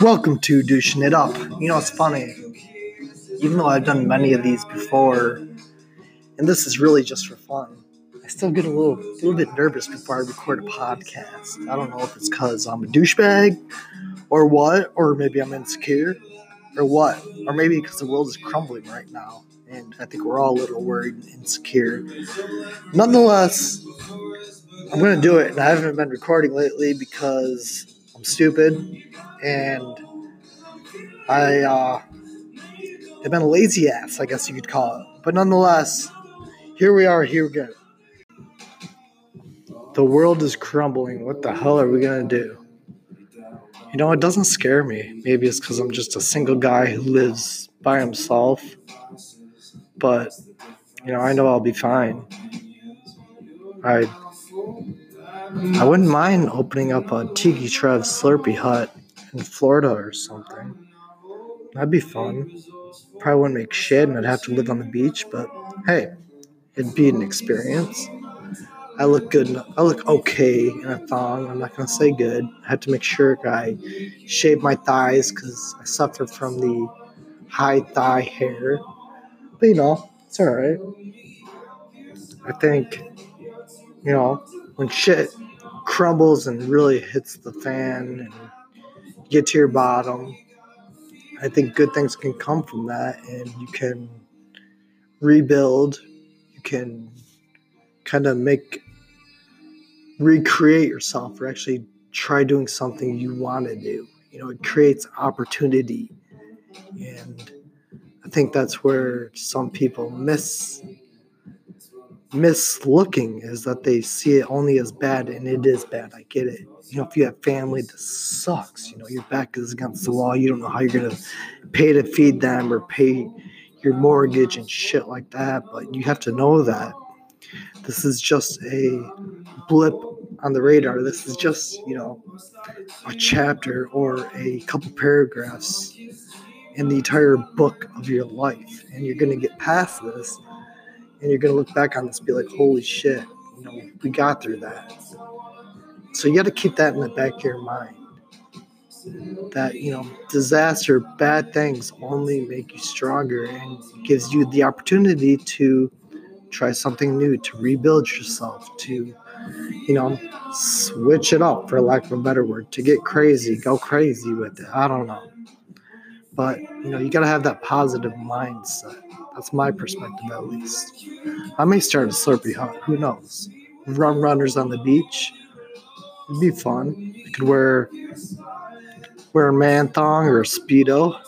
Welcome to Douching It Up. You know, it's funny. Even though I've done many of these before, and this is really just for fun, I still get a little, a little bit nervous before I record a podcast. I don't know if it's because I'm a douchebag, or what, or maybe I'm insecure, or what, or maybe because the world is crumbling right now, and I think we're all a little worried and insecure. Nonetheless, I'm gonna do it, and I haven't been recording lately because stupid, and I uh, have been a lazy ass, I guess you could call it. But nonetheless, here we are. Here we go. The world is crumbling. What the hell are we gonna do? You know, it doesn't scare me. Maybe it's because I'm just a single guy who lives by himself. But you know, I know I'll be fine. I I wouldn't mind opening up a Tiki Trev Slurpee hut in Florida or something. That'd be fun. Probably wouldn't make shit and I'd have to live on the beach, but hey, it'd be an experience. I look good. I look okay in a thong. I'm not gonna say good. I had to make sure I shave my thighs because I suffer from the high thigh hair. But you know, it's all right. I think, you know, when shit crumbles and really hits the fan and get to your bottom, I think good things can come from that, and you can rebuild. You can kind of make recreate yourself or actually try doing something you want to do. You know, it creates opportunity. And I think that's where some people miss miss looking is that they see it only as bad and it is bad. I get it. You know, if you have family that sucks, you know, your back is against the wall, you don't know how you're gonna pay to feed them or pay your mortgage and shit like that. But you have to know that this is just a blip on the radar. This is just, you know, a chapter or a couple paragraphs in the entire book of your life. And you're going to get past this and you're going to look back on this and be like, holy shit, you know, we got through that. So you got to keep that in the back of your mind. That, you know, disaster, bad things only make you stronger and gives you the opportunity to try something new, to rebuild yourself, to, you know, switch it up, for lack of a better word, to get crazy, go crazy with it. I don't know. But, you know, you got to have that positive mindset. That's my perspective, at least. I may start a Slurpee hut. Who knows? Run runners on the beach. It'd be fun. I could wear wear a man thong or a speedo.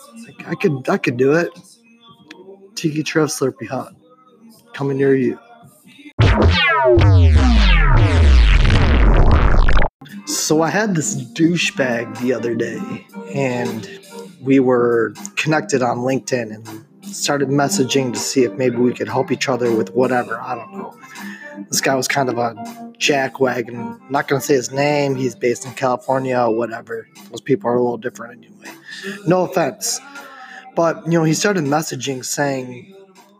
I could I could do it. Tiki Trev Slurpee hut coming near you. So I had this douchebag the other day, and we were connected on LinkedIn and started messaging to see if maybe we could help each other with whatever. I don't know. This guy was kind of a jackwagon. I'm not going to say his name. He's based in California or whatever. Those people are a little different anyway. No offense. But, you know, he started messaging saying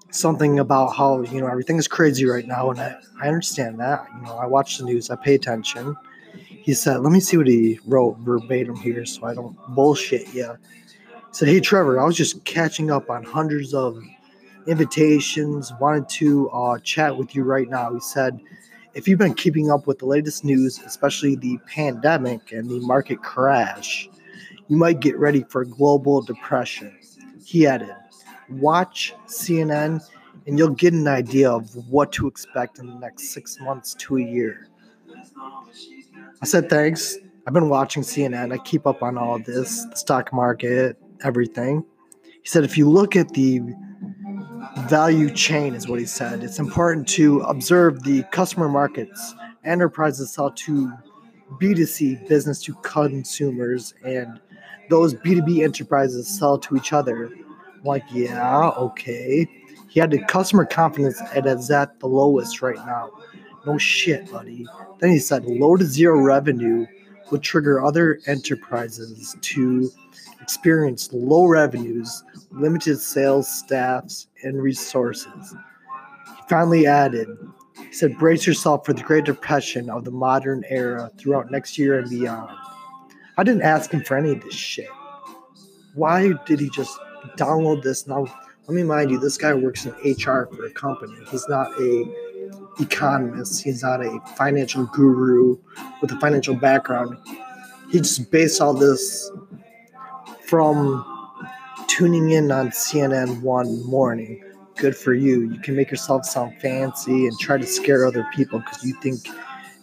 something about how, you know, everything is crazy right now. And I, I understand that. You know, I watch the news, I pay attention. He said, let me see what he wrote verbatim here so I don't bullshit you said, Hey, Trevor, I was just catching up on hundreds of invitations, wanted to uh, chat with you right now. He said, If you've been keeping up with the latest news, especially the pandemic and the market crash, you might get ready for a global depression. He added, Watch CNN and you'll get an idea of what to expect in the next six months to a year. I said, Thanks. I've been watching CNN. I keep up on all this, the stock market, everything. He said, if you look at the value chain, is what he said, it's important to observe the customer markets. Enterprises sell to B2C, business to consumers, and those B2B enterprises sell to each other. I'm like, yeah, okay. He had the customer confidence and is at the lowest right now. No shit, buddy. Then he said low to zero revenue would trigger other enterprises to experience low revenues, limited sales staffs, and resources. He finally added, he said, brace yourself for the Great Depression of the modern era throughout next year and beyond. I didn't ask him for any of this shit. Why did he just download this? Now, let me mind you, this guy works in HR for a company. He's not a economist. He's not a financial guru with a financial background. He just based all this from tuning in on CNN one morning. Good for you. You can make yourself sound fancy and try to scare other people because you think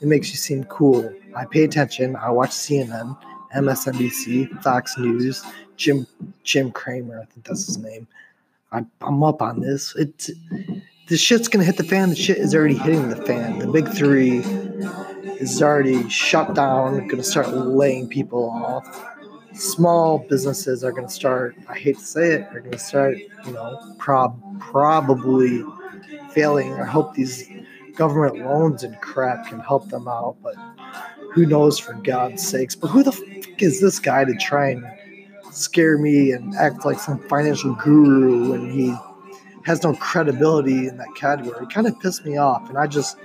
it makes you seem cool. I pay attention. I watch CNN, MSNBC, Fox News, Jim Jim Cramer. I think that's his name. I, I'm up on this. It's the shit's gonna hit the fan. The shit is already hitting the fan. The big three is already shut down. Gonna start laying people off. Small businesses are gonna start. I hate to say it. Are gonna start. You know, prob probably failing. I hope these government loans and crap can help them out, but who knows for God's sakes. But who the fuck is this guy to try and scare me and act like some financial guru when he has no credibility in that category? It kind of pissed me off. And I just,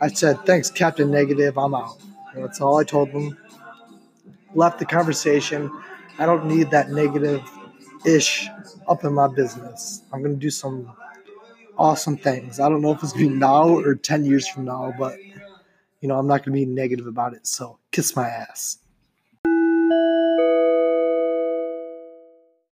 I said, thanks, Captain Negative, I'm out. And that's all I told them. Left the conversation. I don't need that negative ish up in my business. I'm to do some awesome things. I don't know if it's to be now or 10 years from now, but, you know, I'm not to be negative about it. So kiss my ass.